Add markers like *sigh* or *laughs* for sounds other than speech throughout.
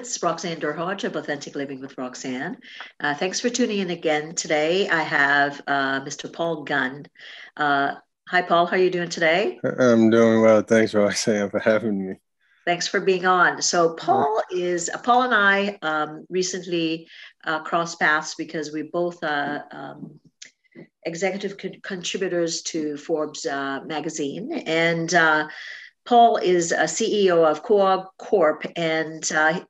It's Roxanne Derhodge of Authentic Living with Roxanne. Uh, thanks for tuning in again today. I have uh, Mr. Paul Gunn. Uh, hi, Paul. How are you doing today? I'm doing well. Thanks, Roxanne, for having me. Thanks for being on. So, Paul is Paul and I um, recently uh, crossed paths because we both uh, um, executive co- contributors to Forbes uh, magazine, and Paul is a CEO of KUOG Corp, and uh,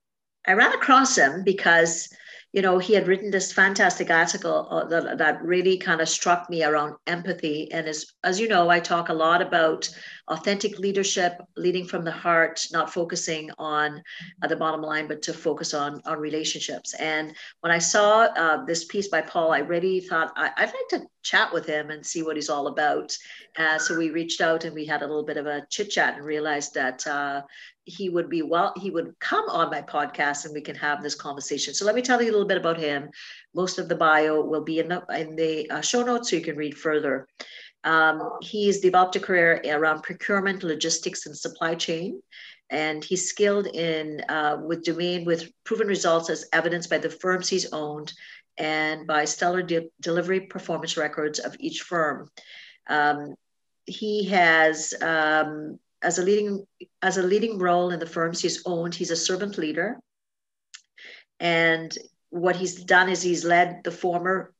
I ran across him because you know he had written this fantastic article uh, that, that really kind of struck me around empathy. And as as you know i talk a lot about authentic leadership leading from the heart not focusing on uh, the bottom line but to focus on on relationships. And when i saw uh, this piece by paul i really thought I, would like to chat with him and see what he's all about. Uh, so we reached out and we had a little bit of a chit chat and realized that uh, he would be well he would come on my podcast and we can have this conversation. So let me tell you a little bit about him. Most of the bio will be in the in the uh, show notes so you can read further. Um, he's developed a career around procurement logistics and supply chain. And he's skilled in uh, with domain with proven results as evidenced by the firms he's owned and by stellar de- delivery performance records of each firm. Um, he has um, as a leading as a leading role in the firms he's owned he's a servant leader and what he's done is he's led the former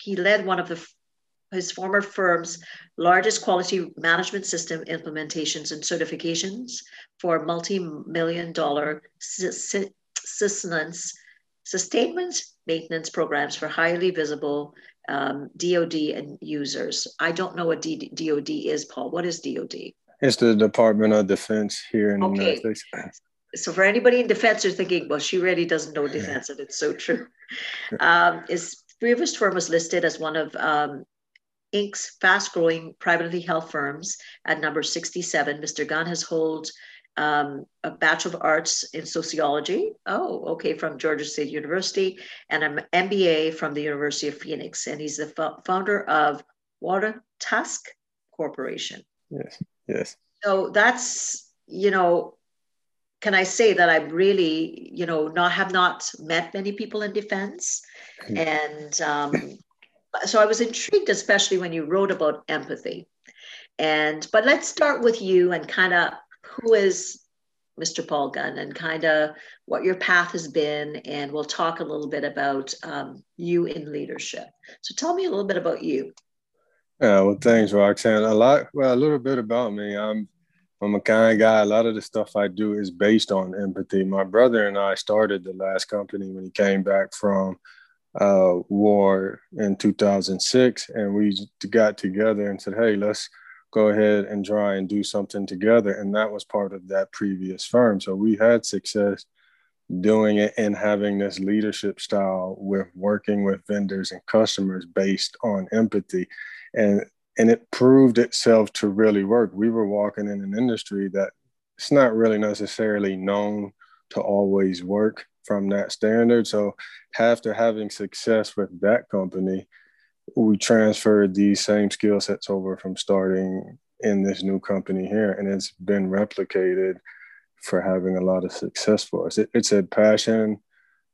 he led one of the his former firm's largest quality management system implementations and certifications for multi-million dollar sustenance sustainment maintenance programs for highly visible um, DoD and users. I don't know what D- DoD is, Paul. What is DoD? It's the Department of Defense here in okay. the United States. So for anybody in defense who's thinking, well, she really doesn't know defense, and it's so true. Um, his previous firm was listed as one of um, Inc.'s fast-growing privately held firms at number 67. Mr. Gunn has held um, a Bachelor of Arts in Sociology. Oh, okay, from Georgia State University, and an MBA from the University of Phoenix. And he's the f- founder of Water Tusk Corporation. Yes. Yes. So that's, you know, can I say that I really, you know, not have not met many people in defense, mm-hmm. and um, so I was intrigued, especially when you wrote about empathy. And but let's start with you and kind of who is Mr. Paul Gunn and kind of what your path has been, and we'll talk a little bit about um, you in leadership. So tell me a little bit about you. Yeah, well, thanks, Roxanne. A lot, well, a little bit about me. I'm, I'm a kind guy. A lot of the stuff I do is based on empathy. My brother and I started the last company when he came back from uh, war in 2006, and we got together and said, "Hey, let's go ahead and try and do something together." And that was part of that previous firm. So we had success doing it and having this leadership style with working with vendors and customers based on empathy and and it proved itself to really work. We were walking in an industry that it's not really necessarily known to always work from that standard. So after having success with that company, we transferred these same skill sets over from starting in this new company here, and it's been replicated for having a lot of success for us. It, it's a passion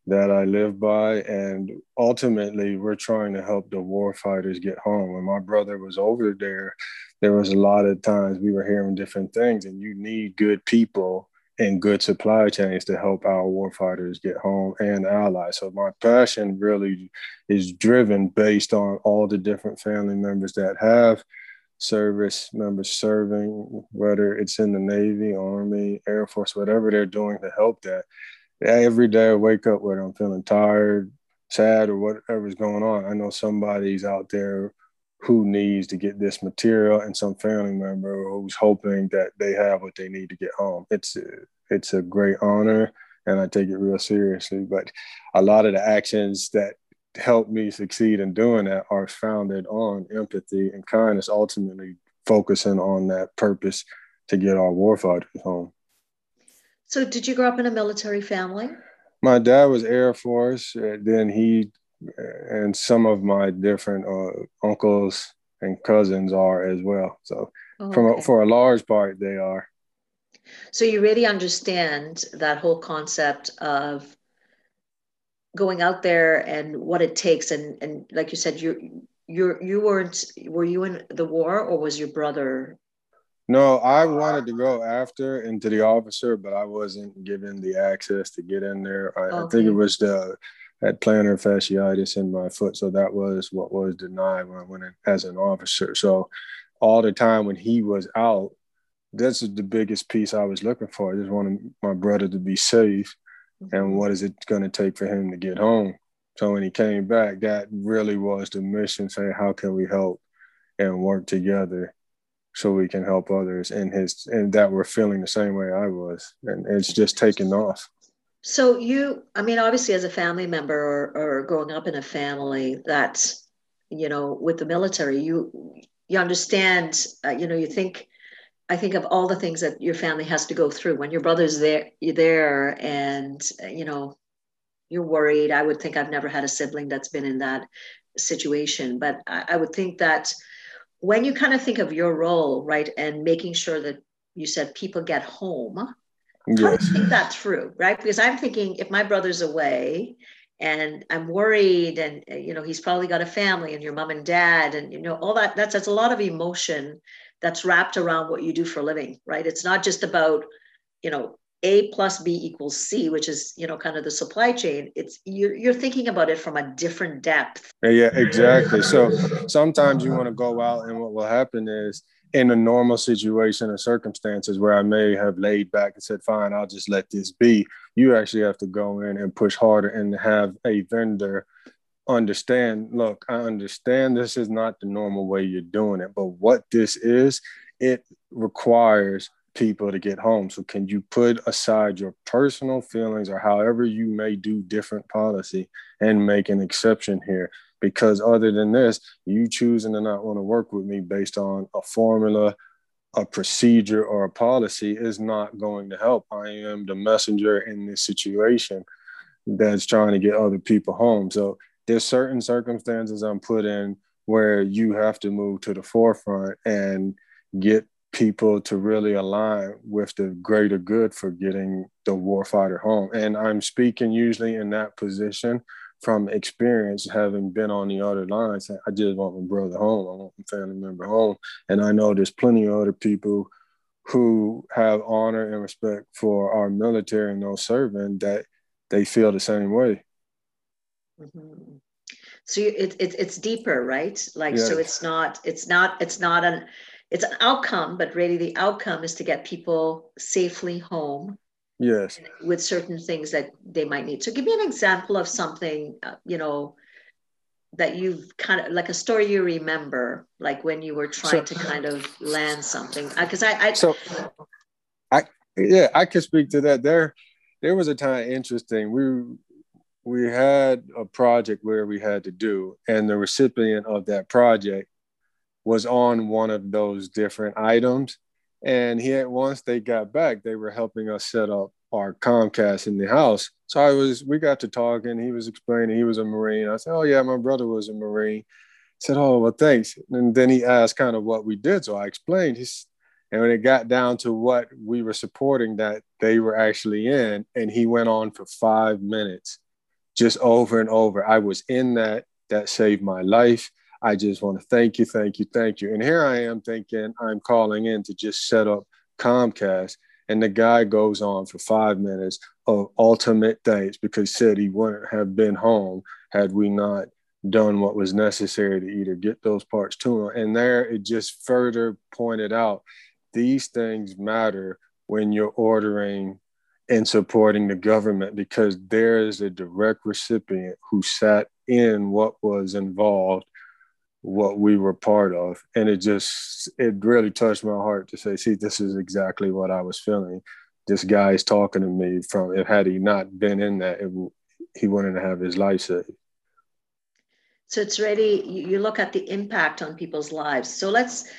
that I live by. And ultimately, we're trying to help the war fighters get home. When my brother was over there, there was a lot of times we were hearing different things, and you need good people and good supply chains to help our war fighters get home and allies. So my passion really is driven based on all the different family members that have service members serving, whether it's in the Navy, Army, Air Force, whatever they're doing to help that every day I wake up whether I'm feeling tired, sad, or whatever's going on. I know somebody's out there who needs to get this material and some family member who's hoping that they have what they need to get home. It's a, it's a great honor and I take it real seriously. But a lot of the actions that help me succeed in doing that are founded on empathy and kindness, ultimately focusing on that purpose to get our warfighters home. So, did you grow up in a military family? My dad was Air Force. Uh, then he and some of my different uh, uncles and cousins are as well. So, oh, from for a large part, they are. So you really understand that whole concept of going out there and what it takes, and and like you said, you you you weren't were you in the war or was your brother no, I wanted to go after into the officer, but I wasn't given the access to get in there. I, okay. I think it was the I had plantar fasciitis in my foot, so that was what was denied when I went in as an officer. So all the time when he was out, that's the biggest piece I was looking for. I just wanted my brother to be safe, mm-hmm. and what is it going to take for him to get home? So when he came back, that really was the mission: saying how can we help and work together so we can help others and his and that we're feeling the same way I was. And it's just taken off. So you I mean obviously as a family member or, or growing up in a family that's you know with the military you you understand uh, you know you think I think of all the things that your family has to go through. When your brother's there you're there and you know you're worried. I would think I've never had a sibling that's been in that situation. But I, I would think that when you kind of think of your role, right, and making sure that you said people get home, yes. how do you think that through, right? Because I'm thinking if my brother's away and I'm worried, and uh, you know he's probably got a family, and your mom and dad, and you know all that. That's that's a lot of emotion that's wrapped around what you do for a living, right? It's not just about you know a plus b equals c which is you know kind of the supply chain it's you're, you're thinking about it from a different depth. Yeah exactly. So sometimes you want to go out and what will happen is in a normal situation or circumstances where i may have laid back and said fine i'll just let this be you actually have to go in and push harder and have a vendor understand look i understand this is not the normal way you're doing it but what this is it requires people to get home. So can you put aside your personal feelings or however you may do different policy and make an exception here? Because other than this, you choosing to not want to work with me based on a formula, a procedure, or a policy is not going to help. I am the messenger in this situation that's trying to get other people home. So there's certain circumstances I'm put in where you have to move to the forefront and get people to really align with the greater good for getting the warfighter home. And I'm speaking usually in that position from experience, having been on the other lines. I just want my brother home. I want my family member home. And I know there's plenty of other people who have honor and respect for our military and those serving that they feel the same way. Mm-hmm. So it, it, it's deeper, right? Like, yes. so it's not, it's not, it's not an, it's an outcome, but really the outcome is to get people safely home. Yes. With certain things that they might need. So give me an example of something, uh, you know, that you've kind of like a story you remember, like when you were trying so, to kind of land something. Because uh, I, I, so I, yeah, I can speak to that. There, there was a time interesting. We we had a project where we had to do, and the recipient of that project was on one of those different items. And he had once they got back, they were helping us set up our Comcast in the house. So I was, we got to talking. He was explaining he was a Marine. I said, Oh, yeah, my brother was a Marine. He said, Oh, well, thanks. And then he asked kind of what we did. So I explained. He's, and when it got down to what we were supporting that they were actually in, and he went on for five minutes, just over and over. I was in that, that saved my life. I just want to thank you, thank you, thank you. And here I am thinking I'm calling in to just set up Comcast. And the guy goes on for five minutes of ultimate thanks because said he wouldn't have been home had we not done what was necessary to either get those parts to him. And there it just further pointed out these things matter when you're ordering and supporting the government because there is a direct recipient who sat in what was involved what we were part of. And it just it really touched my heart to say see this is exactly what i was feeling. This guy is talking to me from if had he not been in that it, he wouldn't have his life saved. So it's really you look at the impact on people's lives. So let's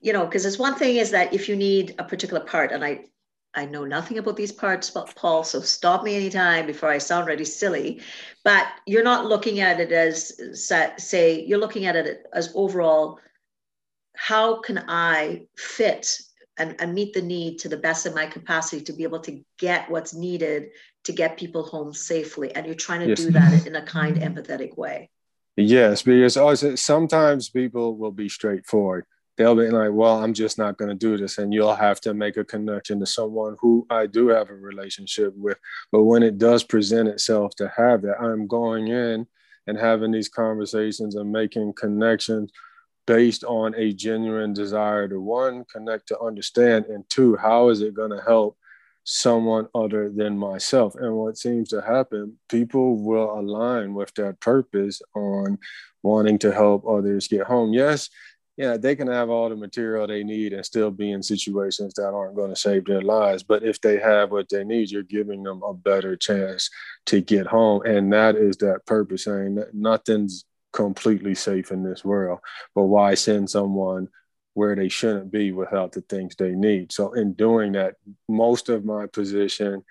you know because it's one thing is that if you need a particular part and i I know nothing about these parts, but Paul, so stop me anytime before I sound really silly. But you're not looking at it as, say, you're looking at it as overall, how can I fit and, and meet the need to the best of my capacity to be able to get what's needed to get people home safely? And you're trying to yes. do that in a kind, empathetic way. Yes, because oh, also sometimes people will be straightforward they'll be like, well, I'm just not going to do this. And you'll have to make a connection to someone who I do have a relationship with. But when it does present itself to have that, I'm going in and having these conversations and making connections based on a genuine desire to one, connect to understand, and two, how is it going to help someone other than myself? And what seems to happen, people will align with that purpose on wanting to help others get home. Yes, yeah, they can have all the material they need and still be in situations that aren't going to save their lives. But if they have what they need, you're giving them a better chance to get home. And that is that purpose saying nothing's completely safe in this world. But why send someone where they shouldn't be without the things they need? So, in doing that, most of my position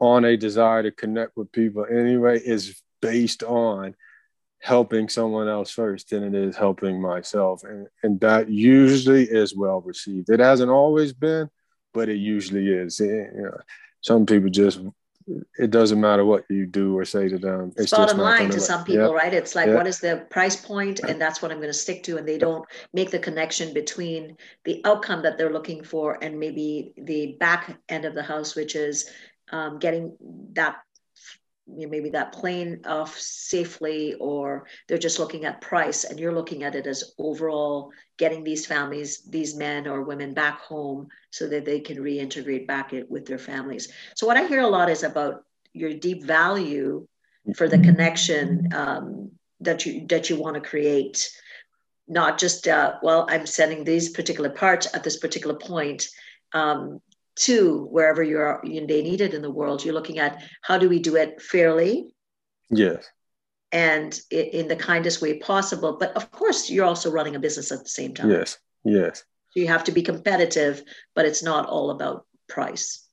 on a desire to connect with people anyway is based on helping someone else first than it is helping myself. And, and that usually is well received. It hasn't always been, but it usually is. It, you know, some people just, it doesn't matter what you do or say to them. It's, bottom line to some people, yep. right? It's like, yep. what is the price point? And that's what I'm going to stick to. And they don't make the connection between the outcome that they're looking for and maybe the back end of the house, which is um, getting that you know, maybe that plane off safely or they're just looking at price and you're looking at it as overall getting these families these men or women back home so that they can reintegrate back it with their families. So what i hear a lot is about your deep value for the connection um, that you that you want to create. Not just uh, well i'm sending these particular parts at this particular point um, to wherever you're they need it in the world. You're looking at how do we do it fairly yes. and in the kindest way possible. But of course you're also running a business at the same time. Yes. Yes. So you have to be competitive but it's not all about price.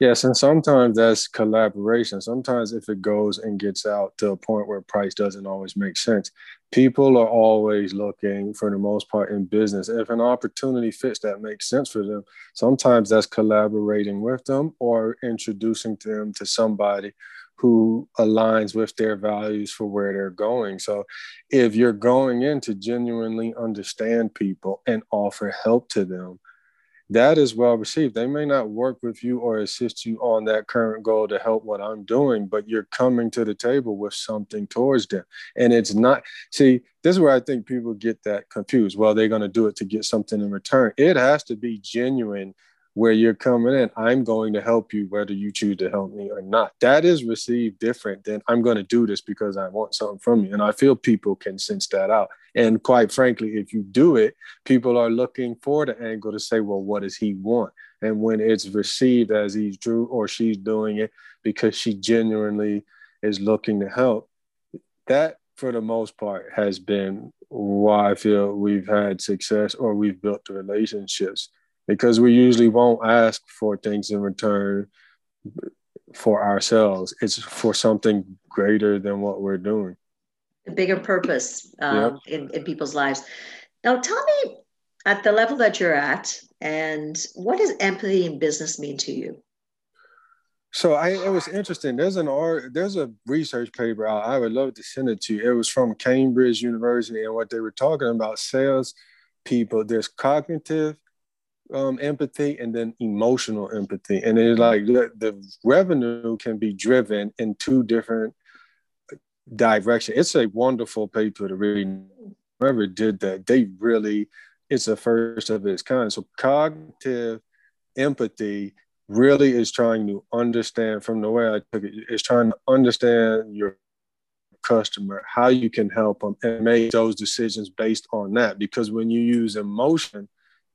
Yes, and sometimes that's collaboration. Sometimes if it goes and gets out to a point where price doesn't always make sense, people are always looking for the most part in business. If an opportunity fits that makes sense for them, sometimes that's collaborating with them or introducing them to somebody who aligns with their values for where they're going. So if you're going in to genuinely understand people and offer help to them, that is well received. They may not work with you or assist you on that current goal to help what I'm doing, but you're coming to the table with something towards them. And it's not, see, this is where I think people get that confused. Well, they're going to do it to get something in return. It has to be genuine where you're coming in, I'm going to help you whether you choose to help me or not. That is received different than I'm going to do this because I want something from you. And I feel people can sense that out. And quite frankly, if you do it, people are looking for the angle to say, well, what does he want? And when it's received as he's Drew or she's doing it because she genuinely is looking to help, that for the most part has been why I feel we've had success or we've built the relationships because we usually won't ask for things in return for ourselves. It's for something greater than what we're doing. A bigger purpose um, yep. in, in people's lives. Now, tell me at the level that you're at, and what does empathy in business mean to you? So I, it was interesting. There's an art, there's a research paper out. I would love to send it to you. It was from Cambridge University, and what they were talking about sales people. There's cognitive, um, empathy and then emotional empathy. And it's like the, the revenue can be driven in two different directions. It's a wonderful paper to read. Whoever did that, they really, it's a first of its kind. So cognitive empathy really is trying to understand from the way I took it, it's trying to understand your customer, how you can help them, and make those decisions based on that. Because when you use emotion,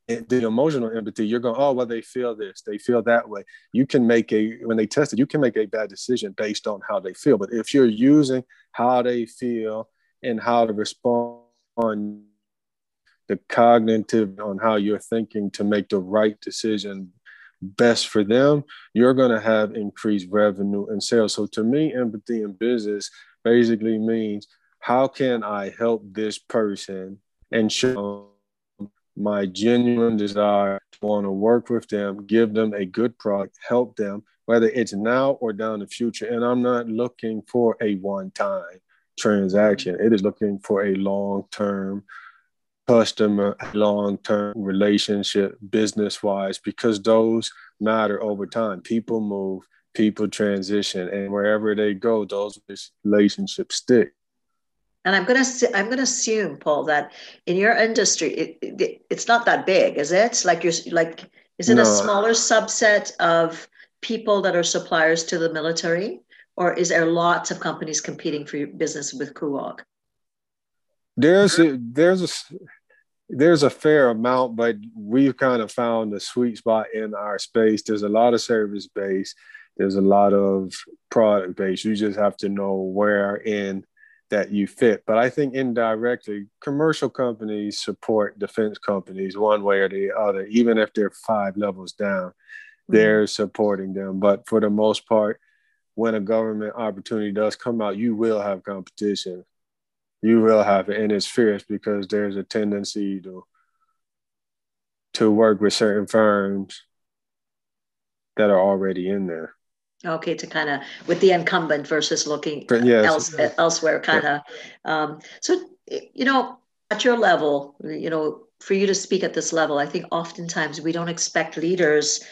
the emotional empathy, you're going, oh, well, they feel this, they feel that way. You can make a, when they test it, you can make a bad decision based on how they feel. But if you're using how they feel and how to respond, on the cognitive on how you're thinking to make the right decision best for them, you're going to have increased revenue and sales. So to me, empathy in business basically means how can I help this person and show my genuine desire to want to work with them, give them a good product, help them, whether it's now or down the future. And I'm not looking for a one time transaction, mm-hmm. it is looking for a long term customer, long term relationship, business wise, because those matter over time. People move, people transition, and wherever they go, those relationships stick. And I'm gonna I'm gonna assume, Paul, that in your industry, it, it, it's not that big, is it? Like you're like, is it no. a smaller subset of people that are suppliers to the military, or is there lots of companies competing for your business with KUOG? There's a, there's a there's a fair amount, but we've kind of found a sweet spot in our space. There's a lot of service base. There's a lot of product base. You just have to know where in that you fit. But I think indirectly, commercial companies support defense companies one way or the other, even if they're five levels down, mm-hmm. they're supporting them. But for the most part, when a government opportunity does come out, you will have competition. You will have it, and it's fierce because there's a tendency to to work with certain firms that are already in there. Okay, to kind of with the incumbent versus looking yes. else, elsewhere, kind of. Yeah. Um, so, you know, at your level, you know, for you to speak at this level, I think oftentimes we don't expect leaders,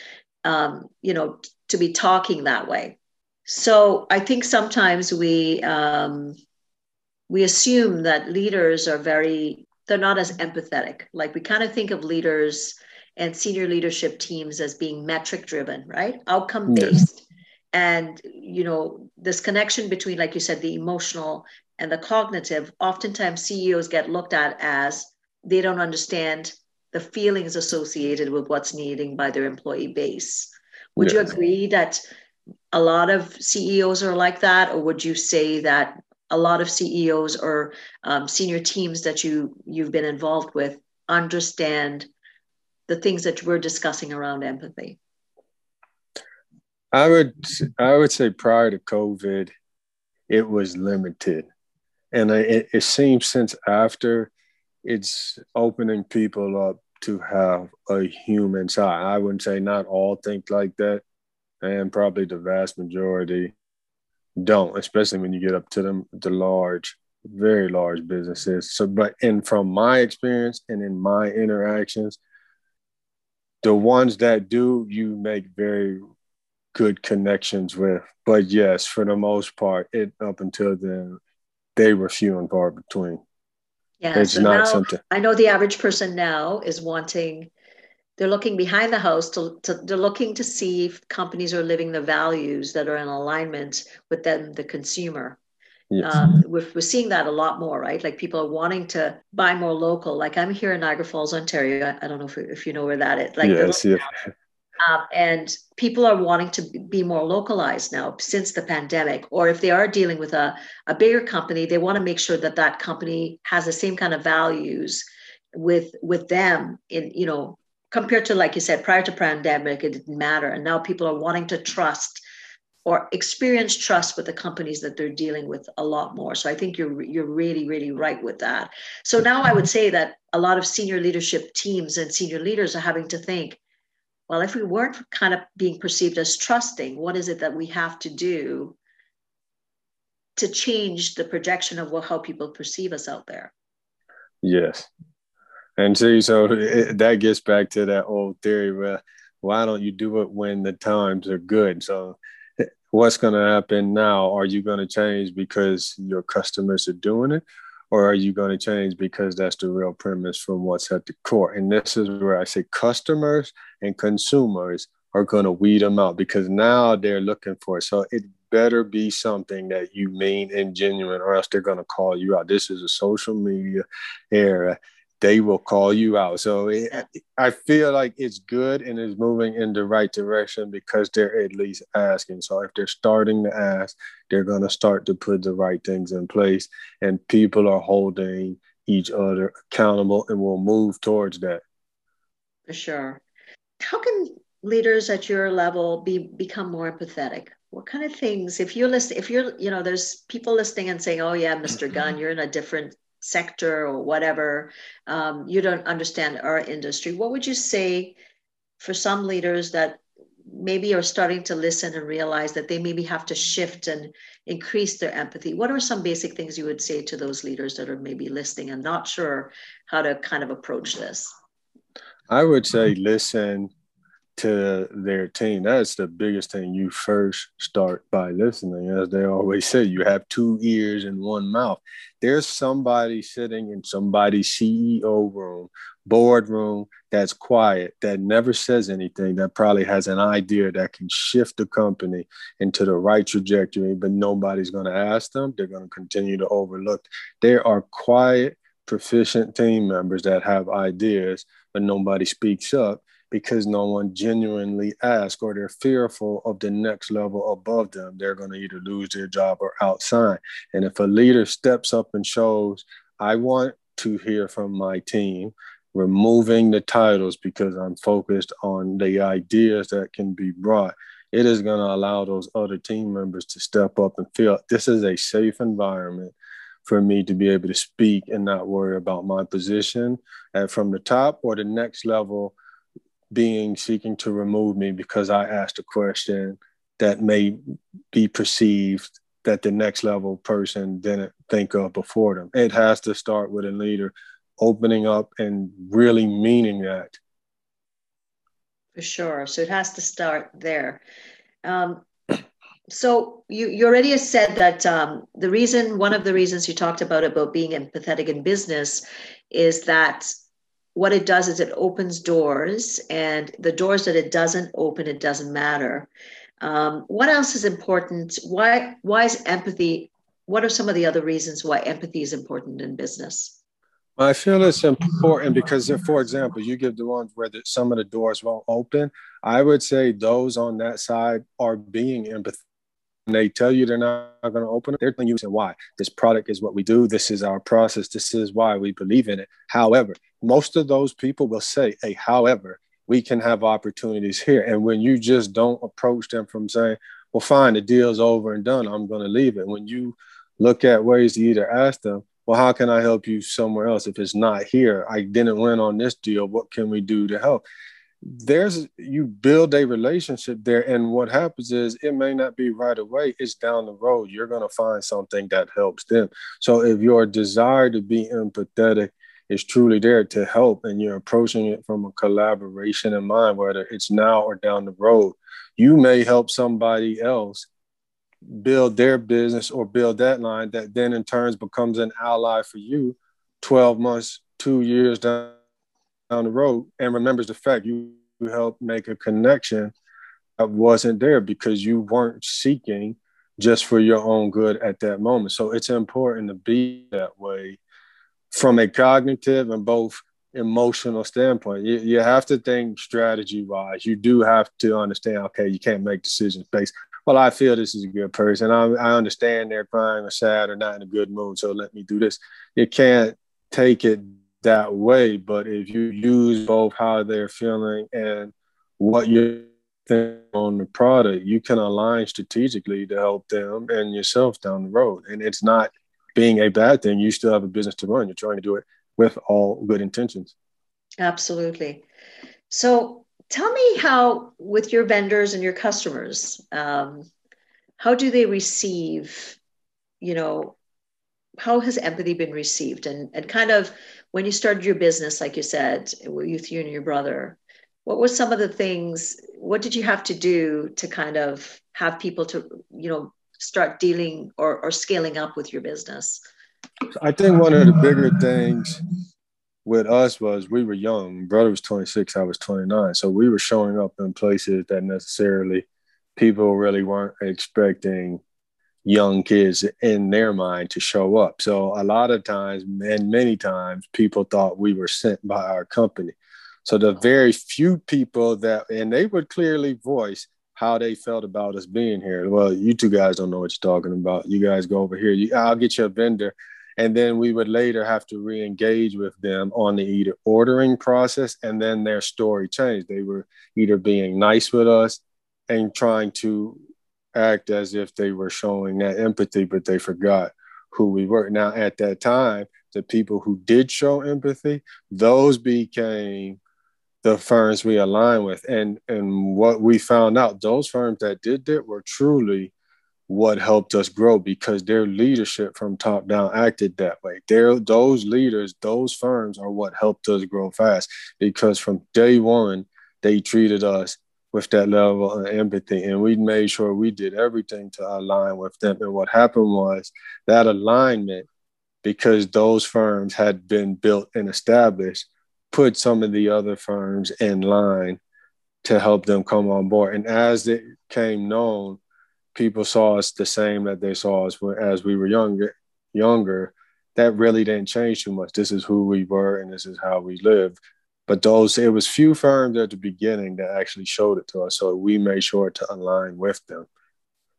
um, you know, to be talking that way. So I think sometimes we um, we assume that leaders are very they're not as empathetic. Like we kind of think of leaders and senior leadership teams as being metric driven, right? Outcome based. And you know this connection between like you said the emotional and the cognitive oftentimes ceos get looked at as they don't understand the feelings associated with what's needing by their employee base. Would yes. you agree that a lot of ceos are like that? Or would you say that a lot of ceos or um, senior teams that you you've been involved with understand the things that we're discussing around empathy I would I would say prior to COVID, it was limited, and it, it seems since after, it's opening people up to have a human side. I wouldn't say not all think like that, and probably the vast majority don't, especially when you get up to them the large, very large businesses. So, but and from my experience and in my interactions, the ones that do, you make very good connections with. But yes, for the most part, it up until then, they were few and far between. Yeah, it's so not something. I know the average person now is wanting. They're looking behind the house to, to they're looking to see if companies are living the values that are in alignment with them, the consumer. Yes. Um, we're, we're seeing that a lot more, right? Like people are wanting to buy more local. Like I'm here in Niagara Falls, Ontario. I, I don't know if, if you know where that is. Like yes, yeah. Um, and people are wanting to be more localized now since the pandemic. Or if they are dealing with a, a bigger company, they want to make sure that that company has the same kind of values with with them in you know compared to like you said prior to pandemic it didn't matter and now people are wanting to trust or experience trust with the companies that they're dealing with a lot more so i think you're you're really really right with that so now i would say that a lot of senior leadership teams and senior leaders are having to think well, if we weren't kind of being perceived as trusting, what is it that we have to do to change the projection of what, how people perceive us out there? Yes. And see, so it, that gets back to that old theory where why don't you do it when the times are good? So, eh, what's going to happen now? Are you going to change because your customers are doing it? Or are you going to change because that's the real premise from what's at the core? And this is where I say customers and consumers are going to weed them out because now they're looking for it. So it better be something that you mean and genuine, or else they're going to call you out. This is a social media era. They will call you out. So it, I feel like it's good and it's moving in the right direction because they're at least asking. So if they're starting to ask, they're going to start to put the right things in place, and people are holding each other accountable and will move towards that. For sure. How can leaders at your level be become more empathetic? What kind of things, if you're listening, if you're, you know, there's people listening and saying, oh, yeah, Mr. Gunn, *clears throat* you're in a different sector or whatever, um, you don't understand our industry. What would you say for some leaders that maybe are starting to listen and realize that they maybe have to shift and increase their empathy what are some basic things you would say to those leaders that are maybe listening and not sure how to kind of approach this i would say listen to their team. That's the biggest thing. You first start by listening. As they always say you have two ears and one mouth. There's somebody sitting in somebody's ceo room boardroom that's quiet, that never says anything, that probably has an idea that can shift the company into the right trajectory, but nobody's going to ask them. They're going to continue to overlook. There are quiet, proficient team members that have ideas, but nobody speaks up because no one genuinely asks or they're fearful of the next level above them. They're going to either lose their job or outside. And if a leader steps up and shows, I want to hear from my team removing the titles because I'm focused on the ideas that can be brought, it is going to allow those other team members to step up and feel this is a safe environment for me to be able to speak and not worry about my position and from the top or the next level being seeking to remove me because I asked a question that may be perceived that the next level person didn't think of before them. It has to start with a leader opening up and really meaning that. For sure. So it has to start there. Um, so you, you already said that um, the reason, one of the reasons you talked about about being empathetic in business is that what it does is it opens doors and the doors that it doesn't open, it doesn't matter. Um, what else is important? Why, why is empathy? What are some of the other reasons why empathy is important in business? I feel it's important because, if, for example, you give the ones where the, some of the doors won't open, I would say those on that side are being empathetic. And they tell you they're not going to open it, they're telling you why. This product is what we do. This is our process. This is why we believe in it. However, most of those people will say, hey, however, we can have opportunities here. And when you just don't approach them from saying, well, fine, the deal's over and done, I'm going to leave it. When you look at ways to either ask them, well, how can I help you somewhere else if it's not here? I didn't win on this deal. What can we do to help? There's you build a relationship there, and what happens is it may not be right away, it's down the road. You're gonna find something that helps them. So if your desire to be empathetic is truly there to help and you're approaching it from a collaboration in mind, whether it's now or down the road, you may help somebody else build their business or build that line that then in turns becomes an ally for you 12 months, two years down, down the road. And remembers the fact you helped make a connection that wasn't there because you weren't seeking just for your own good at that moment. So it's important to be that way from a cognitive and both emotional standpoint. You, you have to think strategy wise. You do have to understand, okay, you can't make decisions based well, I feel this is a good person. I, I understand they're crying or sad or not in a good mood, so let me do this. You can't take it that way, but if you use both how they're feeling and what you're on the product, you can align strategically to help them and yourself down the road. And it's not being a bad thing. You still have a business to run. You're trying to do it with all good intentions. Absolutely. So tell me how with your vendors and your customers um, how do they receive you know how has empathy been received and and kind of when you started your business like you said with you and your brother what were some of the things what did you have to do to kind of have people to you know start dealing or, or scaling up with your business i think one of the bigger things with us was we were young. Brother was 26, I was 29. So we were showing up in places that necessarily people really weren't expecting young kids in their mind to show up. So a lot of times, and many times, people thought we were sent by our company. So the very few people that, and they would clearly voice how they felt about us being here. Well, you two guys don't know what you're talking about. You guys go over here. You, I'll get you a vendor. And then we would later have to re-engage with them on the either ordering process and then their story changed. They were either being nice with us and trying to act as if they were showing that empathy, but they forgot who we were. Now, at that time, the people who did show empathy, those became the firms we align with. And and what we found out, those firms that did that were truly what helped us grow because their leadership from top down acted that way. Their those leaders, those firms are what helped us grow fast because from day one they treated us with that level of empathy and we made sure we did everything to align with them. And what happened was that alignment, because those firms had been built and established, put some of the other firms in line to help them come on board. And as it came known, people saw us the same that they saw us as we were younger. Younger, that really didn't change too much. This is who we were, and this is how we live. But those, it was few firms at the beginning that actually showed it to us, so we made sure to align with them.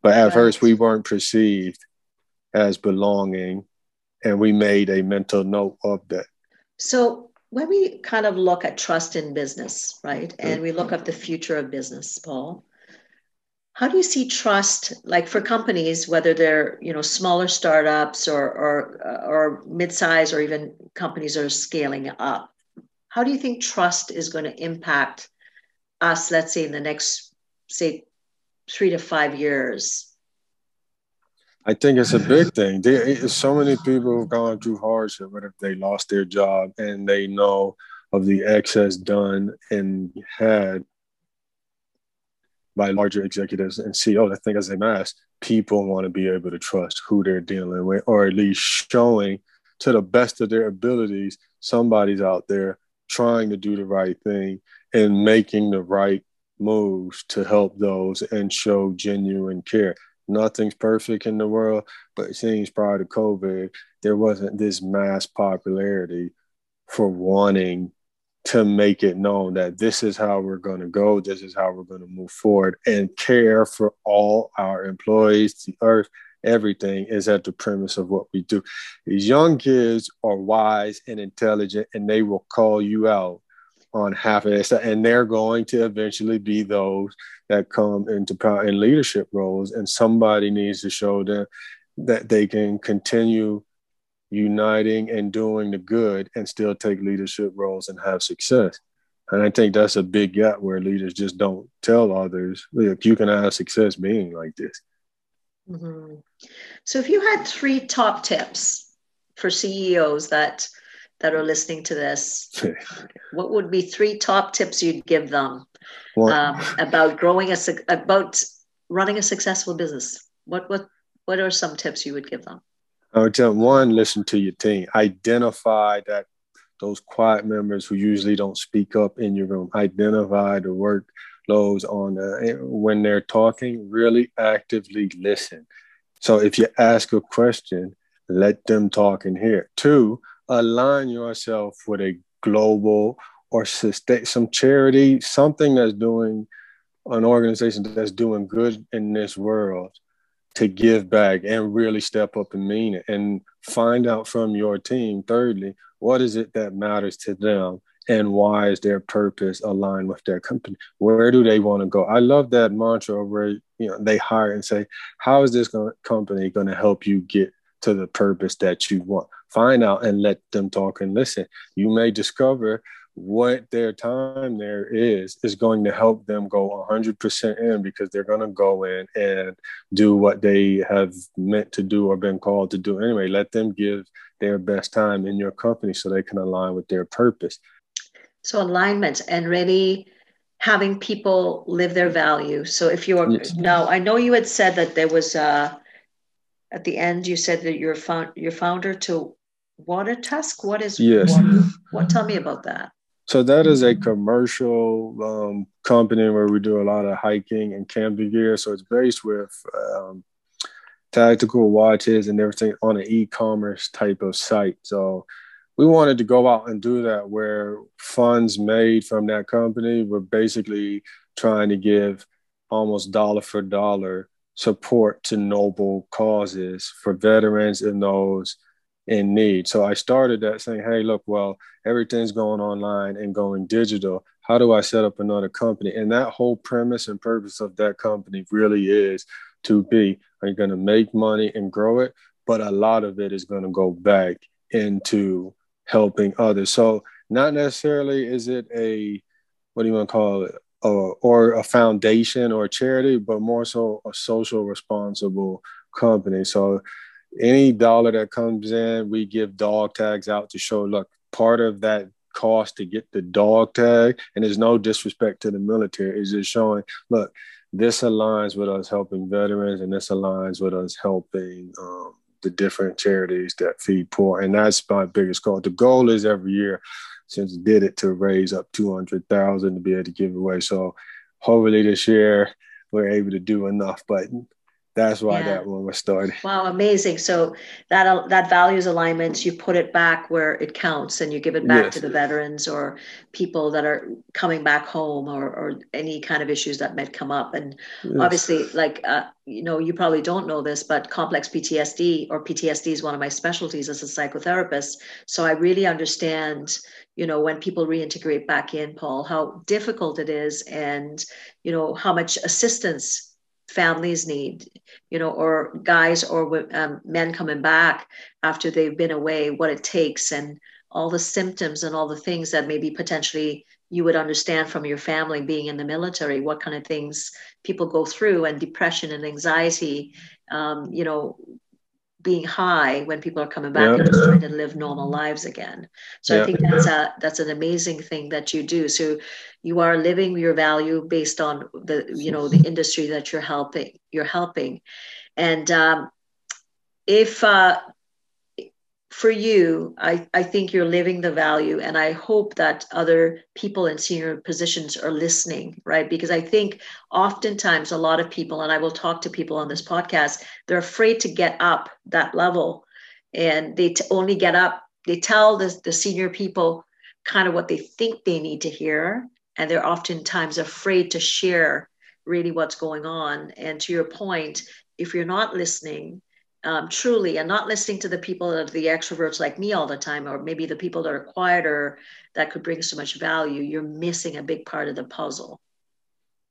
But at right. first, we weren't perceived as belonging, and we made a mental note of that. So when we kind of look at trust in business, right, and we look at the future of business, Paul, how do you see trust, like for companies, whether they're you know smaller startups or or uh, or mid-size or even companies that are scaling up? How do you think trust is going to impact us? Let's say in the next, say, three to five years. I think it's a big thing. There, so many people have gone through hardship, but if they lost their job and they know of the excess done and had by larger executives and CEOs, I think as a mass, people want to be able to trust who they're dealing with, or at least showing to the best of their abilities, somebody's out there trying to do the right thing and making the right moves to help those and show genuine care nothing's perfect in the world, but it seems prior to COVID, there wasn't this mass popularity for wanting to make it known that this is how we're going to go, this is how we're going to move forward, and care for all our employees, the earth, everything is at the premise of what we do. These young kids are wise and intelligent, and they will call you out on half of this, and they're going to eventually be those that come into power leadership roles, and somebody needs to show them that they can continue uniting and doing the good and still take leadership roles and have success. And I think that's a big gap where leaders just don't tell others, look, you can have success being like this. Mm-hmm. So, if you had three top tips for CEOs that that are listening to this, *laughs* what would be three top tips you'd give them um, about growing a about running a successful business? What what what are some tips you would give them? I would tell them, one, listen to your team. Identify that those quiet members who usually don't speak up in your room. Identify the workloads on the, when they're talking. Really actively listen. So if you ask a question, let them talk and hear. Two, align yourself with a global or some charity, something that's doing an organization that's doing good in this world to give back and really step up and mean it and find out from your team thirdly what is it that matters to them and why is their purpose aligned with their company? Where do they want to go? I love that mantra where you know they hire and say how is this company going to help you get to the purpose that you want. Find out and let them talk and listen. You may discover what their time there is is going to help them go 100% in because they're going to go in and do what they have meant to do or been called to do anyway let them give their best time in your company so they can align with their purpose so alignment and really having people live their value so if you're yes. now i know you had said that there was a at the end you said that you're found your founder to water tusk what is yes water, what tell me about that So that is a commercial um, company where we do a lot of hiking and camping gear. So it's based with um, tactical watches and everything on an e-commerce type of site. So we wanted to go out and do that where funds made from that company were basically trying to give almost dollar for dollar support to noble causes for veterans and those in need. So I started that saying, hey, look, well, everything's going online and going digital. How do I set up another company? And that whole premise and purpose of that company really is to be are you going to make money and grow it? But a lot of it is going to go back into helping others. So not necessarily is it a what do you want to call it? Or, or a foundation or a charity, but more so a social responsible company. So any dollar that comes in, we give dog tags out to show, look, part of that cost to get the dog tag, and there's no disrespect to the military, is just showing, look, this aligns with us helping veterans and this aligns with us helping um, the different charities that feed poor. And that's my biggest goal. The goal is every year since did it to raise up 200,000 to be able to give away. So hopefully this year we're able to do enough, but that's why yeah. that one was started. Wow, amazing! So that that values alignment, you put it back where it counts, and you give it back yes. to the veterans or people that are coming back home, or or any kind of issues that might come up. And yes. obviously, like uh, you know, you probably don't know this, but complex PTSD or PTSD is one of my specialties as a psychotherapist. So I really understand you know when people reintegrate back in paul how difficult it is and you know how much assistance families need you know or guys or um, men coming back after they've been away what it takes and all the symptoms and all the things that maybe potentially you would understand from your family being in the military what kind of things people go through and depression and anxiety um, you know being high when people are coming back and just trying to live normal lives again. So I think that's a that's an amazing thing that you do. So you are living your value based on the you know the industry that you're helping you're helping, and um, if uh, for you, I, I think you're living the value. And I hope that other people in senior positions are listening, right? Because I think oftentimes a lot of people, and I will talk to people on this podcast, they're afraid to get up that level. And they t- only get up, they tell the, the senior people kind of what they think they need to hear. And they're oftentimes afraid to share really what's going on. And to your point, if you're not listening, um, truly and not listening to the people that are the extroverts like me all the time or maybe the people that are quieter that could bring so much value you're missing a big part of the puzzle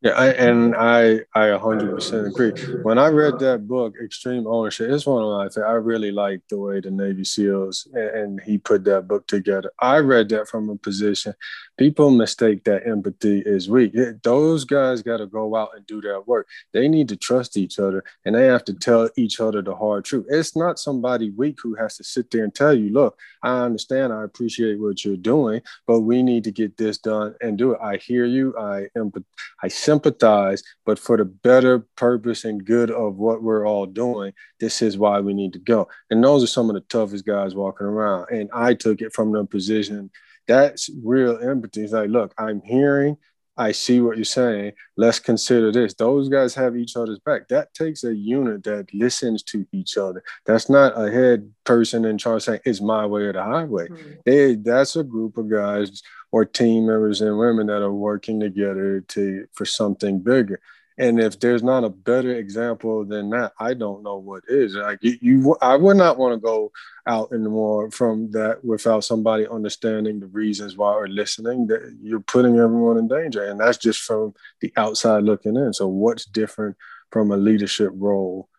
yeah, I, and I I 100% agree. When I read that book, Extreme Ownership, it's one of my things. I really like the way the Navy SEALs and, and he put that book together. I read that from a position. People mistake that empathy is weak. Those guys got to go out and do their work. They need to trust each other and they have to tell each other the hard truth. It's not somebody weak who has to sit there and tell you, look, I understand, I appreciate what you're doing, but we need to get this done and do it. I hear you. I empath- I sympathize, but for the better purpose and good of what we're all doing, this is why we need to go. And those are some of the toughest guys walking around. And I took it from the position that's real empathy. It's like, look, I'm hearing, I see what you're saying. Let's consider this. Those guys have each other's back. That takes a unit that listens to each other. That's not a head person in charge saying it's my way or the highway. Mm-hmm. They, that's a group of guys or team members and women that are working together to for something bigger. And if there's not a better example than that, I don't know what is. Like you, you I would not want to go out anymore from that without somebody understanding the reasons why or listening. That you're putting everyone in danger, and that's just from the outside looking in. So, what's different from a leadership role?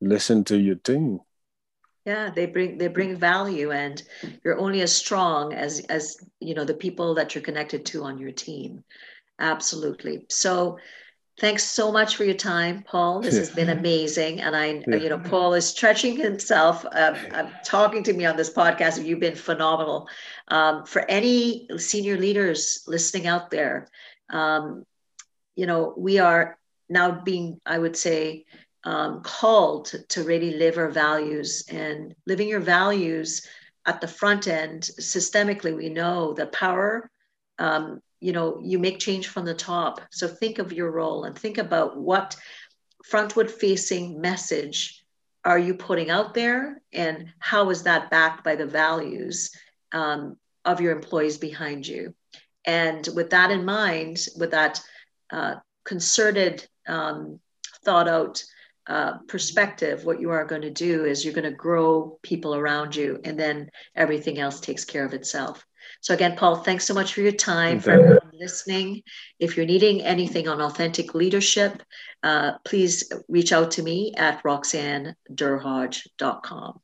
Listen to your team. Yeah, they bring they bring value, and you're only as strong as as you know the people that you're connected to on your team. Absolutely. So Thanks so much for your time, Paul. This has been amazing. And I, yeah. you know, Paul is stretching himself, uh, uh, talking to me on this podcast. You've been phenomenal. Um, for any senior leaders listening out there, um, you know, we are now being, I would say, um, called to, to really live our values and living your values at the front end systemically. We know the power um, you know, you make change from the top. So think of your role and think about what frontward facing message are you putting out there and how is that backed by the values um, of your employees behind you and with that in mind with that uh, concerted um, thought out uh, perspective what you are going to do is you're going to grow people around you and then everything else takes care of itself so again, Paul, thanks so much for your time, for everyone listening. If you're needing anything on authentic leadership, uh, please reach out to me at roxannederhodge.com.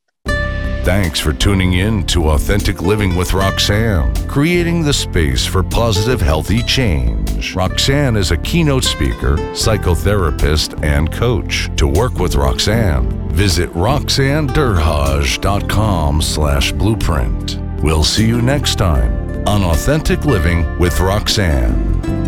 Thanks for tuning in to Authentic Living with Roxanne, creating the space for positive, healthy change. Roxanne is a keynote speaker, psychotherapist, and coach. To work with Roxanne, visit roxannederhodge.com slash blueprint. We'll see you next time on Authentic Living with Roxanne.